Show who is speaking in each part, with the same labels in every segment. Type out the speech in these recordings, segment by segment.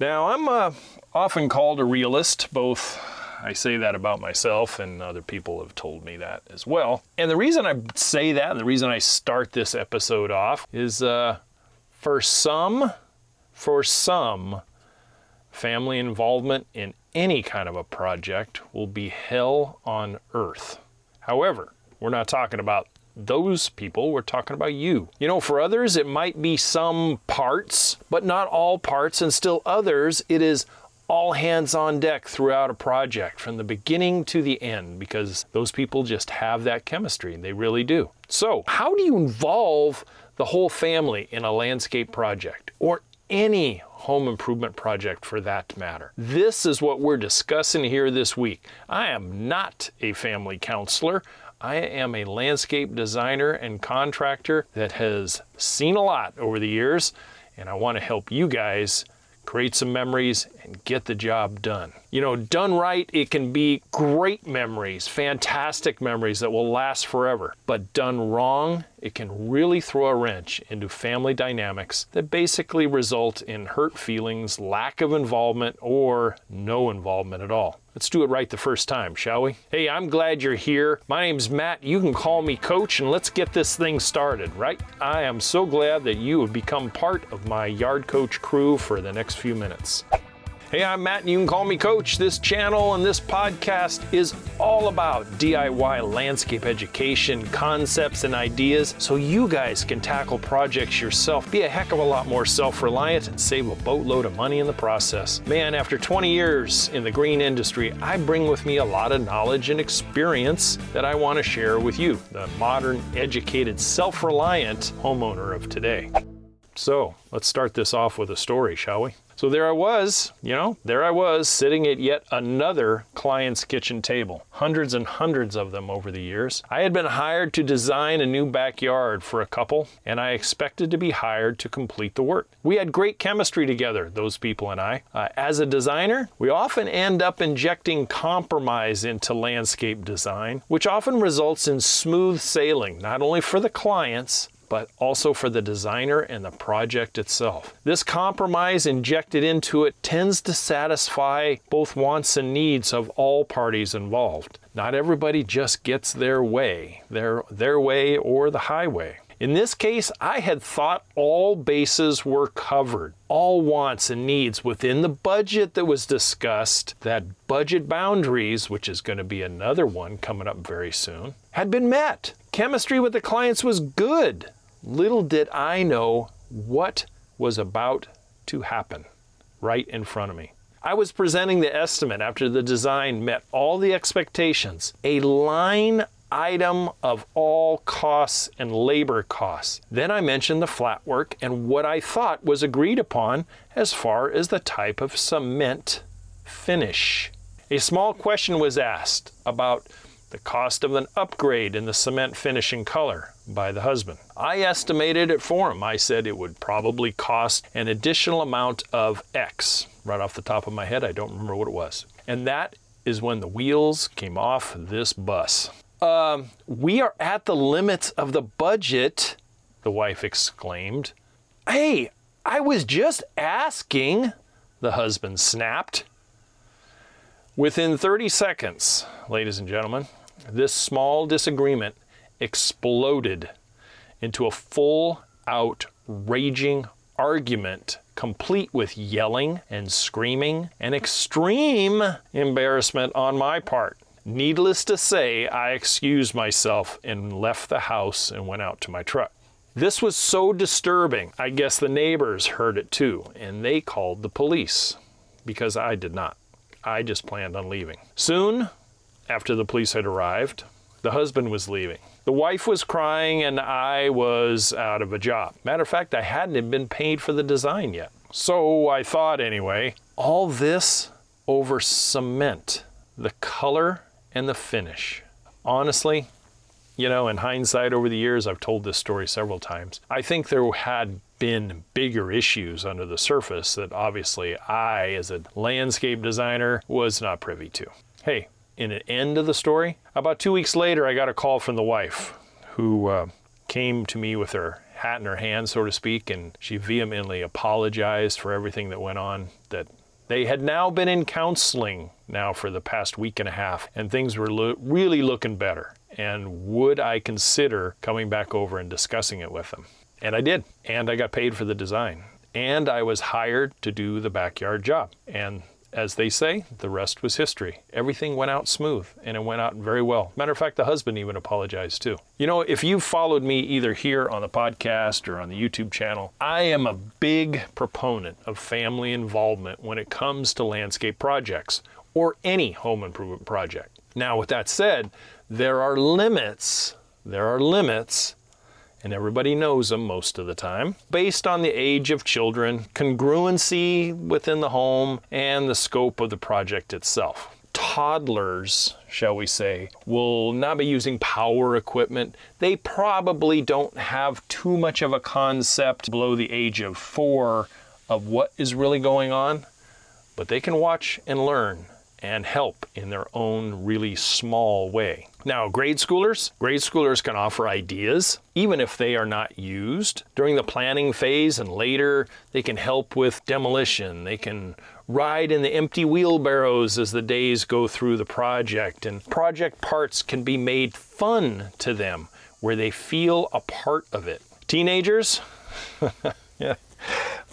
Speaker 1: Now, I'm uh, often called a realist, both I say that about myself, and other people have told me that as well. And the reason I say that, and the reason I start this episode off, is uh, for some, for some, family involvement in any kind of a project will be hell on earth. However, we're not talking about those people, we're talking about you. You know, for others, it might be some parts, but not all parts, and still others, it is all hands on deck throughout a project from the beginning to the end because those people just have that chemistry. And they really do. So, how do you involve the whole family in a landscape project or any home improvement project for that matter. This is what we're discussing here this week. I am not a family counselor. I am a landscape designer and contractor that has seen a lot over the years, and I want to help you guys create some memories, and get the job done. You know, done right, it can be great memories, fantastic memories that will last forever. But done wrong, it can really throw a wrench into family dynamics that basically result in hurt feelings, lack of involvement, or no involvement at all. Let's do it right the first time, shall we? Hey, I'm glad you're here. My name's Matt. You can call me Coach, and let's get this thing started, right? I am so glad that you have become part of my Yard Coach crew for the next few minutes. Hey, I'm Matt, and you can call me Coach. This channel and this podcast is all about DIY landscape education, concepts, and ideas so you guys can tackle projects yourself, be a heck of a lot more self reliant, and save a boatload of money in the process. Man, after 20 years in the green industry, I bring with me a lot of knowledge and experience that I want to share with you, the modern, educated, self reliant homeowner of today. So, let's start this off with a story, shall we? So there I was, you know, there I was sitting at yet another client's kitchen table, hundreds and hundreds of them over the years. I had been hired to design a new backyard for a couple, and I expected to be hired to complete the work. We had great chemistry together, those people and I. Uh, as a designer, we often end up injecting compromise into landscape design, which often results in smooth sailing, not only for the clients, but also for the designer and the project itself. This compromise injected into it tends to satisfy both wants and needs of all parties involved. Not everybody just gets their way, their, their way or the highway. In this case, I had thought all bases were covered, all wants and needs within the budget that was discussed, that budget boundaries, which is going to be another one coming up very soon, had been met. Chemistry with the clients was good. Little did I know what was about to happen right in front of me. I was presenting the estimate after the design met all the expectations, a line item of all costs and labor costs. Then I mentioned the flat work and what I thought was agreed upon as far as the type of cement finish. A small question was asked about the cost of an upgrade in the cement finishing color by the husband. I estimated it for him. I said it would probably cost an additional amount of X. Right off the top of my head, I don't remember what it was. And that is when the wheels came off this bus. Um, we are at the limits of the budget, the wife exclaimed. Hey, I was just asking, the husband snapped. Within 30 seconds, ladies and gentlemen, this small disagreement exploded into a full out raging argument complete with yelling and screaming and extreme embarrassment on my part. Needless to say, I excused myself and left the house and went out to my truck. This was so disturbing, I guess the neighbors heard it too, and they called the police because I did not. I just planned on leaving. Soon, after the police had arrived, the husband was leaving. The wife was crying, and I was out of a job. Matter of fact, I hadn't even been paid for the design yet. So I thought, anyway, all this over cement, the color and the finish. Honestly, you know, in hindsight over the years, I've told this story several times. I think there had been bigger issues under the surface that obviously I, as a landscape designer, was not privy to. Hey, in an end of the story, about two weeks later, I got a call from the wife who uh, came to me with her hat in her hand, so to speak, and she vehemently apologized for everything that went on. That they had now been in counseling now for the past week and a half, and things were lo- really looking better. And would I consider coming back over and discussing it with them? And I did. And I got paid for the design. And I was hired to do the backyard job. And as they say, the rest was history. Everything went out smooth and it went out very well. Matter of fact, the husband even apologized too. You know, if you've followed me either here on the podcast or on the YouTube channel, I am a big proponent of family involvement when it comes to landscape projects or any home improvement project. Now, with that said, there are limits. There are limits and everybody knows them most of the time, based on the age of children, congruency within the home, and the scope of the project itself. Toddlers, shall we say, will not be using power equipment. They probably don't have too much of a concept below the age of four of what is really going on, but they can watch and learn and help in their own really small way. Now, grade schoolers, grade schoolers can offer ideas, even if they are not used. During the planning phase and later, they can help with demolition. They can ride in the empty wheelbarrows as the days go through the project, and project parts can be made fun to them where they feel a part of it. Teenagers, yeah,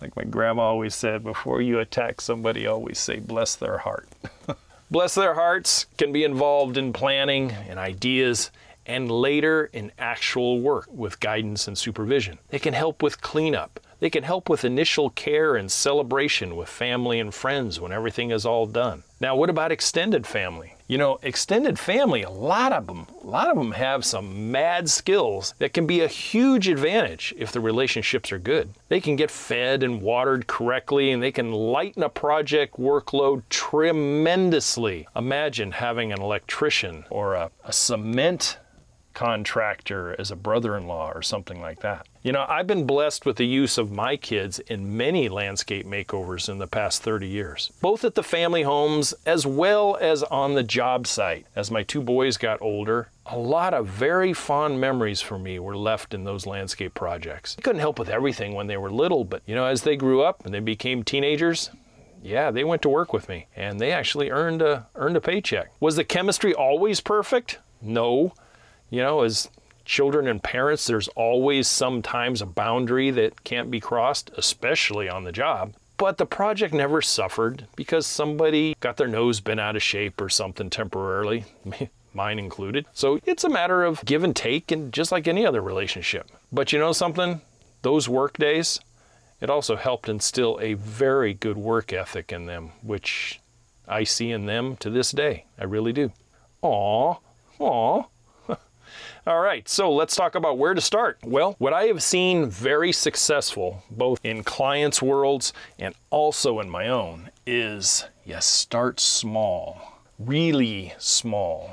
Speaker 1: like my grandma always said, before you attack somebody, always say, bless their heart. bless their hearts can be involved in planning and ideas and later in actual work with guidance and supervision. They can help with cleanup. They can help with initial care and celebration with family and friends when everything is all done. Now, what about extended family? You know, extended family, a lot of them, a lot of them have some mad skills that can be a huge advantage if the relationships are good. They can get fed and watered correctly and they can lighten a project workload tremendously. Imagine having an electrician or a, a cement contractor as a brother in law or something like that. You know, I've been blessed with the use of my kids in many landscape makeovers in the past 30 years, both at the family homes as well as on the job site. As my two boys got older, a lot of very fond memories for me were left in those landscape projects. I couldn't help with everything when they were little, but you know, as they grew up and they became teenagers, yeah, they went to work with me and they actually earned a earned a paycheck. Was the chemistry always perfect? No. You know, as children and parents, there's always sometimes a boundary that can't be crossed, especially on the job. But the project never suffered because somebody got their nose bent out of shape or something temporarily, mine included. So it's a matter of give and take, and just like any other relationship. But you know something? Those work days, it also helped instill a very good work ethic in them, which I see in them to this day. I really do. Aw, aw. All right, so let's talk about where to start. Well, what I have seen very successful, both in clients' worlds and also in my own, is you start small, really small.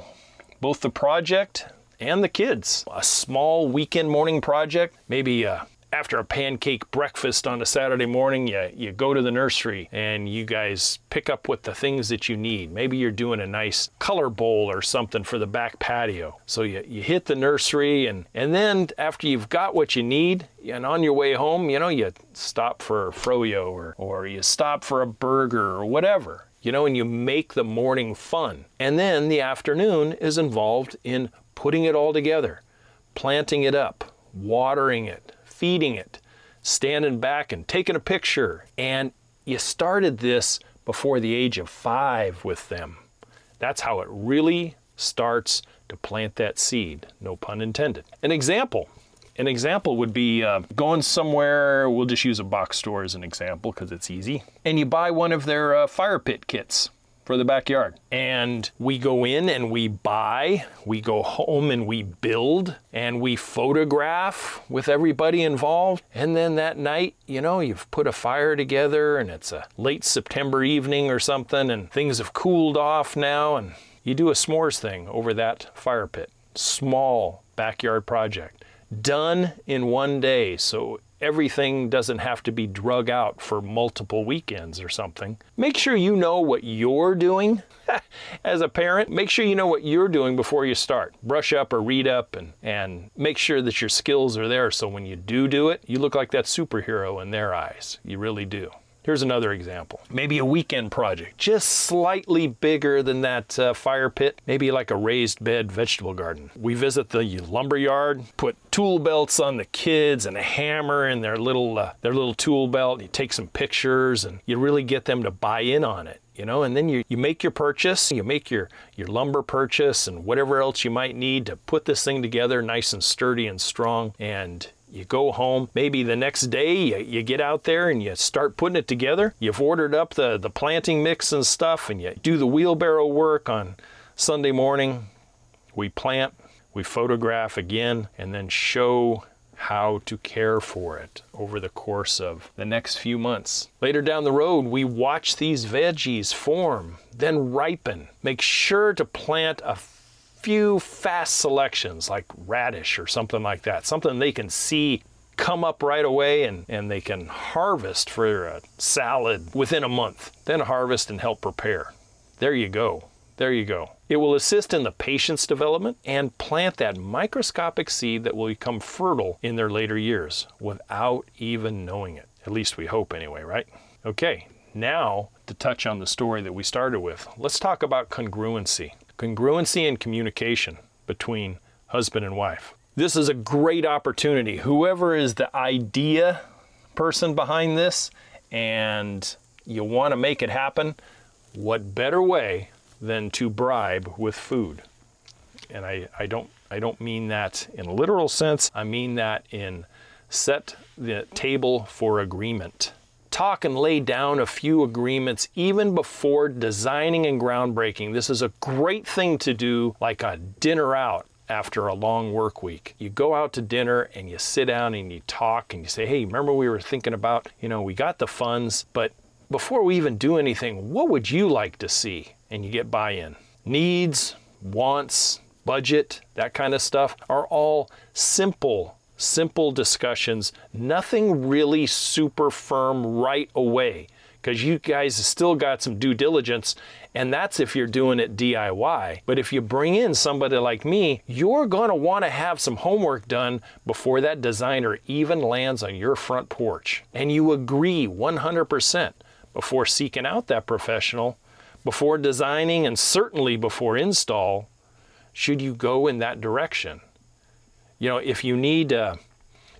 Speaker 1: Both the project and the kids. A small weekend morning project, maybe a after a pancake breakfast on a Saturday morning, you, you go to the nursery and you guys pick up with the things that you need. Maybe you're doing a nice color bowl or something for the back patio. So you, you hit the nursery and, and then after you've got what you need and on your way home, you know, you stop for a froyo or, or you stop for a burger or whatever you know, and you make the morning fun. And then the afternoon is involved in putting it all together, planting it up, watering it, feeding it, standing back and taking a picture. And you started this before the age of five with them. That's how it really starts to plant that seed, no pun intended. An example. An example would be uh, going somewhere, we'll just use a box store as an example because it's easy, and you buy one of their uh, fire pit kits for the backyard. And we go in and we buy, we go home and we build, and we photograph with everybody involved. And then that night, you know, you've put a fire together and it's a late September evening or something, and things have cooled off now, and you do a s'mores thing over that fire pit. Small backyard project. Done in one day. So everything doesn't have to be drug out for multiple weekends or something. Make sure you know what you're doing as a parent. Make sure you know what you're doing before you start. Brush up or read up and, and make sure that your skills are there so when you do do it, you look like that superhero in their eyes. You really do. Here's another example. Maybe a weekend project, just slightly bigger than that uh, fire pit, maybe like a raised bed vegetable garden. We visit the lumber yard, put tool belts on the kids and a hammer in their little uh, their little tool belt. You take some pictures and you really get them to buy in on it you know and then you, you make your purchase you make your your lumber purchase and whatever else you might need to put this thing together nice and sturdy and strong and you go home, maybe the next day you, you, get out there and you start putting it together. You've ordered up the, the planting mix and stuff, and you do the wheelbarrow work on Sunday morning. We plant, we photograph again, and then show how to care for it over the course of the next few months. Later down the road, we watch these veggies form, then ripen. Make sure to plant a few fast selections like radish or something like that, something they can see come up right away and, and they can harvest for a salad within a month, then harvest and help prepare. There you go. There you go. It will assist in the patient's development and plant that microscopic seed that will become fertile in their later years without even knowing it. At least we hope, anyway, right? Okay, now to touch on the story that we started with, let's talk about congruency congruency and communication between husband and wife. This is a great opportunity. Whoever is the idea person behind this and you want to make it happen, what better way than to bribe with food? And I, I don't I don't mean that in a literal sense. I mean that in set the table for agreement talk and lay down a few agreements even before designing and groundbreaking. This is a great thing to do, like a dinner out after a long work week. You go out to dinner and you sit down and you talk and you say, hey, remember we were thinking about, you know, we got the funds, but before we even do anything, what would you like to see? And you get buy in. Needs, wants, budget, that kind of stuff are all simple simple discussions, nothing really super firm right away because you guys still got some due diligence, and that's if you're doing it DIY. But if you bring in somebody like me, you're going to want to have some homework done before that designer even lands on your front porch. And you agree 100% before seeking out that professional, before designing, and certainly before install, should you go in that direction. You know, if you need uh,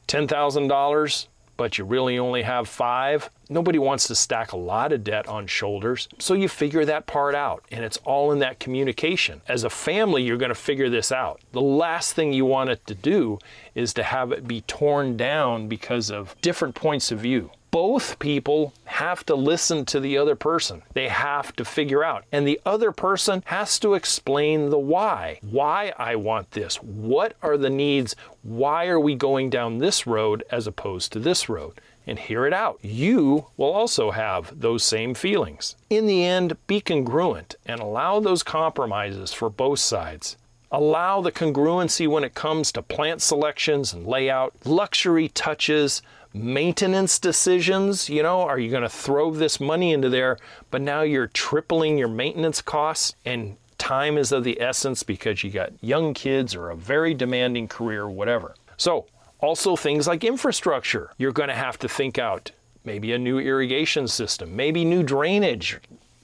Speaker 1: $10,000, but you really only have five, nobody wants to stack a lot of debt on shoulders. So you figure that part out, and it's all in that communication. As a family, you're going to figure this out. The last thing you want it to do is to have it be torn down because of different points of view both people have to listen to the other person. They have to figure out. And the other person has to explain the why. Why I want this. What are the needs? Why are we going down this road as opposed to this road? And hear it out. You will also have those same feelings. In the end, be congruent and allow those compromises for both sides. Allow the congruency when it comes to plant selections and layout, luxury touches, maintenance decisions. You know, are you going to throw this money into there, but now you're tripling your maintenance costs and time is of the essence because you got young kids or a very demanding career, whatever. So, also things like infrastructure. You're going to have to think out maybe a new irrigation system, maybe new drainage.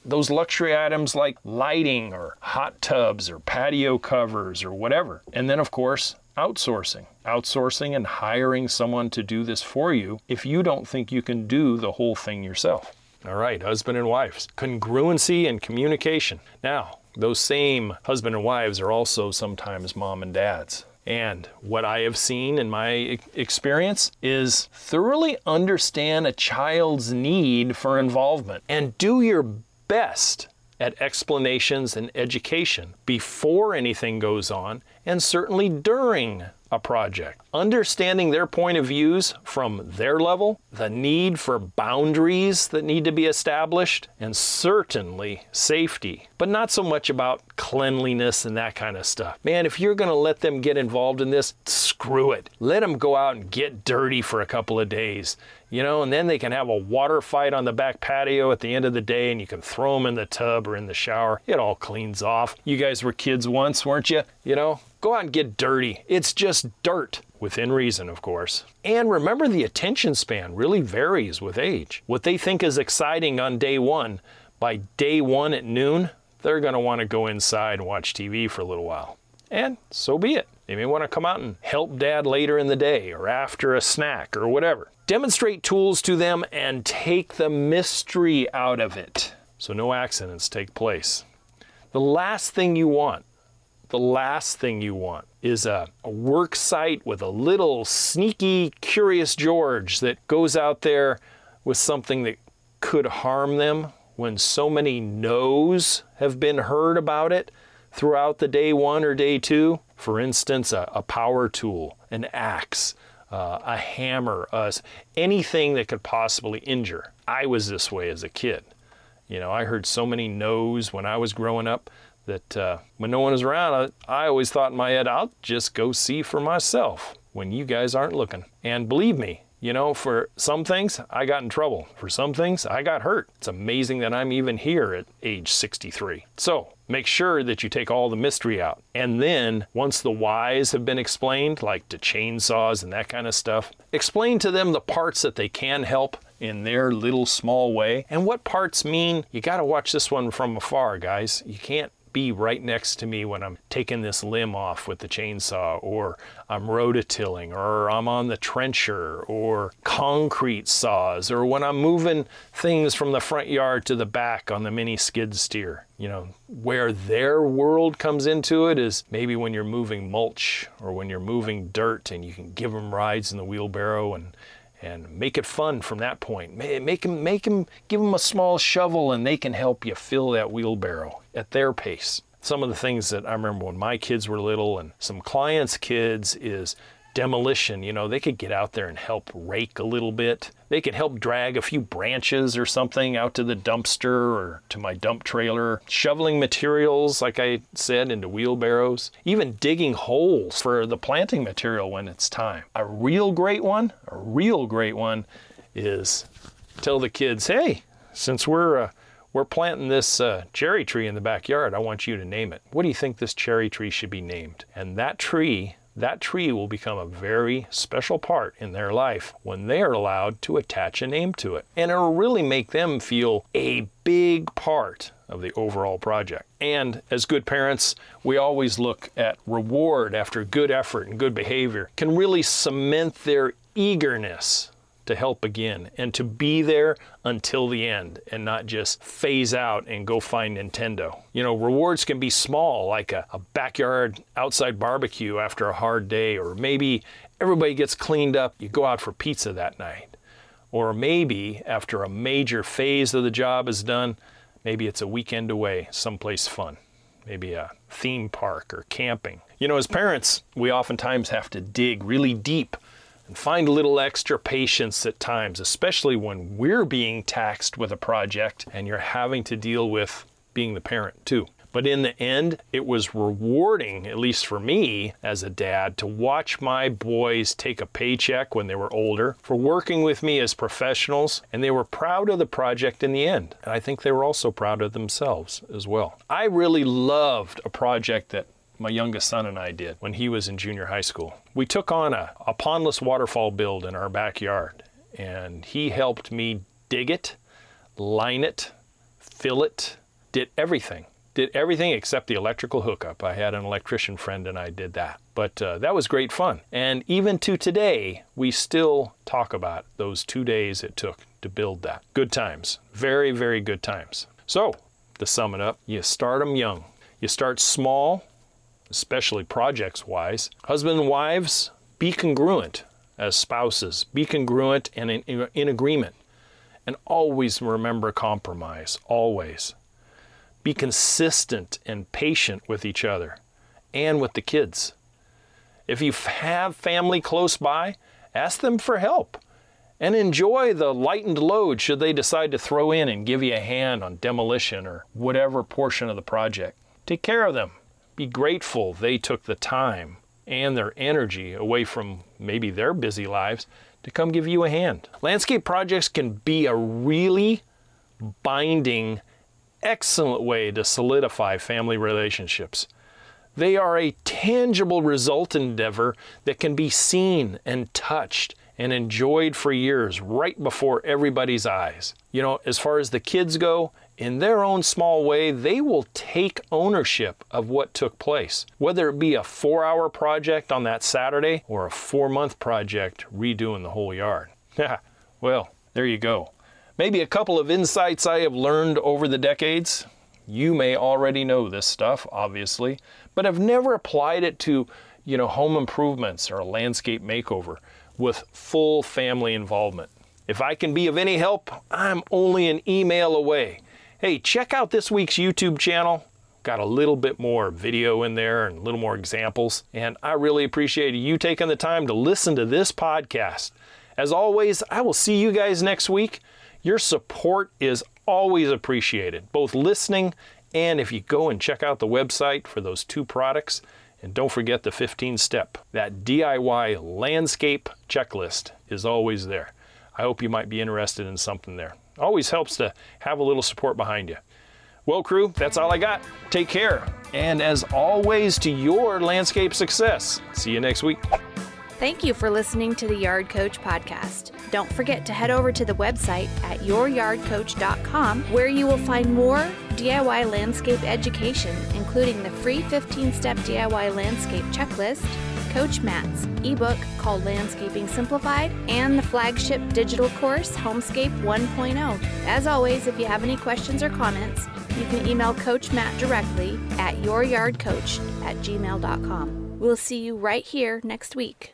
Speaker 1: Those luxury items like lighting or hot tubs or patio covers or whatever. And then, of course, outsourcing. Outsourcing and hiring someone to do this for you if you don't think you can do the whole thing yourself. All right, husband and wives, congruency and communication. Now, those same husband and wives are also sometimes mom and dads. And what I have seen in my experience is thoroughly understand a child's need for involvement and do your best at explanations and education before anything goes on, and certainly during a project. Understanding their point of views from their level, the need for boundaries that need to be established, and certainly safety, but not so much about cleanliness and that kind of stuff. Man, if you're going to let them get involved in this, screw it. Let them go out and get dirty for a couple of days you know, and then they can have a water fight on the back patio at the end of the day and you can throw them in the tub or in the shower. It all cleans off. You guys were kids once, weren't you? You know, go out and get dirty. It's just dirt. Within reason, of course. And remember, the attention span really varies with age. What they think is exciting on day one, by day one at noon, they're going to want to go inside and watch TV for a little while. And so be it. They may want to come out and help dad later in the day or after a snack or whatever. Demonstrate tools to them and take the mystery out of it so no accidents take place. The last thing you want, the last thing you want is a, a, work site with a little sneaky, curious George that goes out there with something that could harm them when so many no's have been heard about it throughout the day one or day two. For instance, a, a power tool, an axe, uh, a hammer, us, anything that could possibly injure. I was this way as a kid. You know, I heard so many no's when I was growing up that uh, when no one was around, I, I always thought in my head, I'll just go see for myself when you guys aren't looking. And believe me, you know, for some things, I got in trouble. For some things, I got hurt. It's amazing that I'm even here at age 63. So make sure that you take all the mystery out. And then, once the whys have been explained, like to chainsaws and that kind of stuff, explain to them the parts that they can help in their little small way. And what parts mean, you got to watch this one from afar, guys. You can't be right next to me when I'm taking this limb off with the chainsaw, or I'm rototilling, or I'm on the trencher, or concrete saws, or when I'm moving things from the front yard to the back on the mini skid steer. You know, where their world comes into it is maybe when you're moving mulch or when you're moving dirt and you can give them rides in the wheelbarrow and and make it fun from that point. Make them, make them, give them a small shovel and they can help you fill that wheelbarrow at their pace. Some of the things that I remember when my kids were little and some clients' kids is demolition, you know, they could get out there and help rake a little bit. They could help drag a few branches or something out to the dumpster or to my dump trailer. Shoveling materials, like I said, into wheelbarrows. Even digging holes for the planting material when it's time. A real great one, a real great one is tell the kids, hey, since we're uh, we're planting this uh, cherry tree in the backyard. I want you to name it. What do you think this cherry tree should be named? And that tree that tree will become a very special part in their life when they are allowed to attach a name to it. And it'll really make them feel a big part of the overall project. And as good parents, we always look at reward after good effort and good behavior can really cement their eagerness to help again and to be there until the end and not just phase out and go find Nintendo. You know, rewards can be small, like a, a, backyard outside barbecue after a hard day, or maybe everybody gets cleaned up, you go out for pizza that night. Or maybe after a major phase of the job is done, maybe it's a weekend away, someplace fun. Maybe a theme park or camping. You know, as parents, we oftentimes have to dig really deep and find a little extra patience at times, especially when we're being taxed with a project and you're having to deal with being the parent too. But in the end, it was rewarding, at least for me as a dad, to watch my boys take a paycheck when they were older for working with me as professionals, and they were proud of the project in the end. And I think they were also proud of themselves as well. I really loved a project that my youngest son and I did when he was in junior high school. We took on a, a pondless waterfall build in our backyard, and he helped me dig it, line it, fill it, did everything. Did everything except the electrical hookup. I had an electrician friend and I did that. But uh, that was great fun. And even to today, we still talk about those two days it took to build that. Good times. Very, very good times. So, to sum it up, you start them young. You start small especially projects wise. Husband and wives, be congruent as spouses, be congruent and in, in agreement. And always remember compromise, always. Be consistent and patient with each other and with the kids. If you have family close by, ask them for help and enjoy the lightened load should they decide to throw in and give you a hand on demolition or whatever portion of the project. Take care of them. Be grateful they took the time and their energy away from maybe their busy lives to come give you a hand. Landscape projects can be a really binding, excellent way to solidify family relationships. They are a tangible result endeavor that can be seen and touched and enjoyed for years right before everybody's eyes. You know, as far as the kids go, in their own small way, they will take ownership of what took place. Whether it be a four hour project on that Saturday or a four month project redoing the whole yard. well, there you go. Maybe a couple of insights I have learned over the decades. You may already know this stuff, obviously, but have never applied it to, you know, home improvements or a landscape makeover with full family involvement. If I can be of any help, I'm only an email away. Hey, check out this week's YouTube channel. Got a little bit more video in there and a little more examples. And I really appreciate you taking the time to listen to this podcast. As always, I will see you guys next week. Your support is always appreciated, both listening and if you go and check out the website for those two products. And don't forget the 15 step. That DIY landscape checklist is always there. I hope you might be interested in something there. Always helps to have a little support behind you. Well, crew, that's all I got. Take care. And as always, to your landscape success. See you next week.
Speaker 2: Thank you for listening to the Yard Coach podcast. Don't forget to head over to the website at youryardcoach.com where you will find more DIY landscape education, including the free 15 step DIY landscape checklist Coach Matt's ebook called Landscaping Simplified, and the flagship digital course, Homescape 1.0. As always, if you have any questions or comments, you can email Coach Matt directly at youryardcoach at gmail.com. We'll see you right here next week.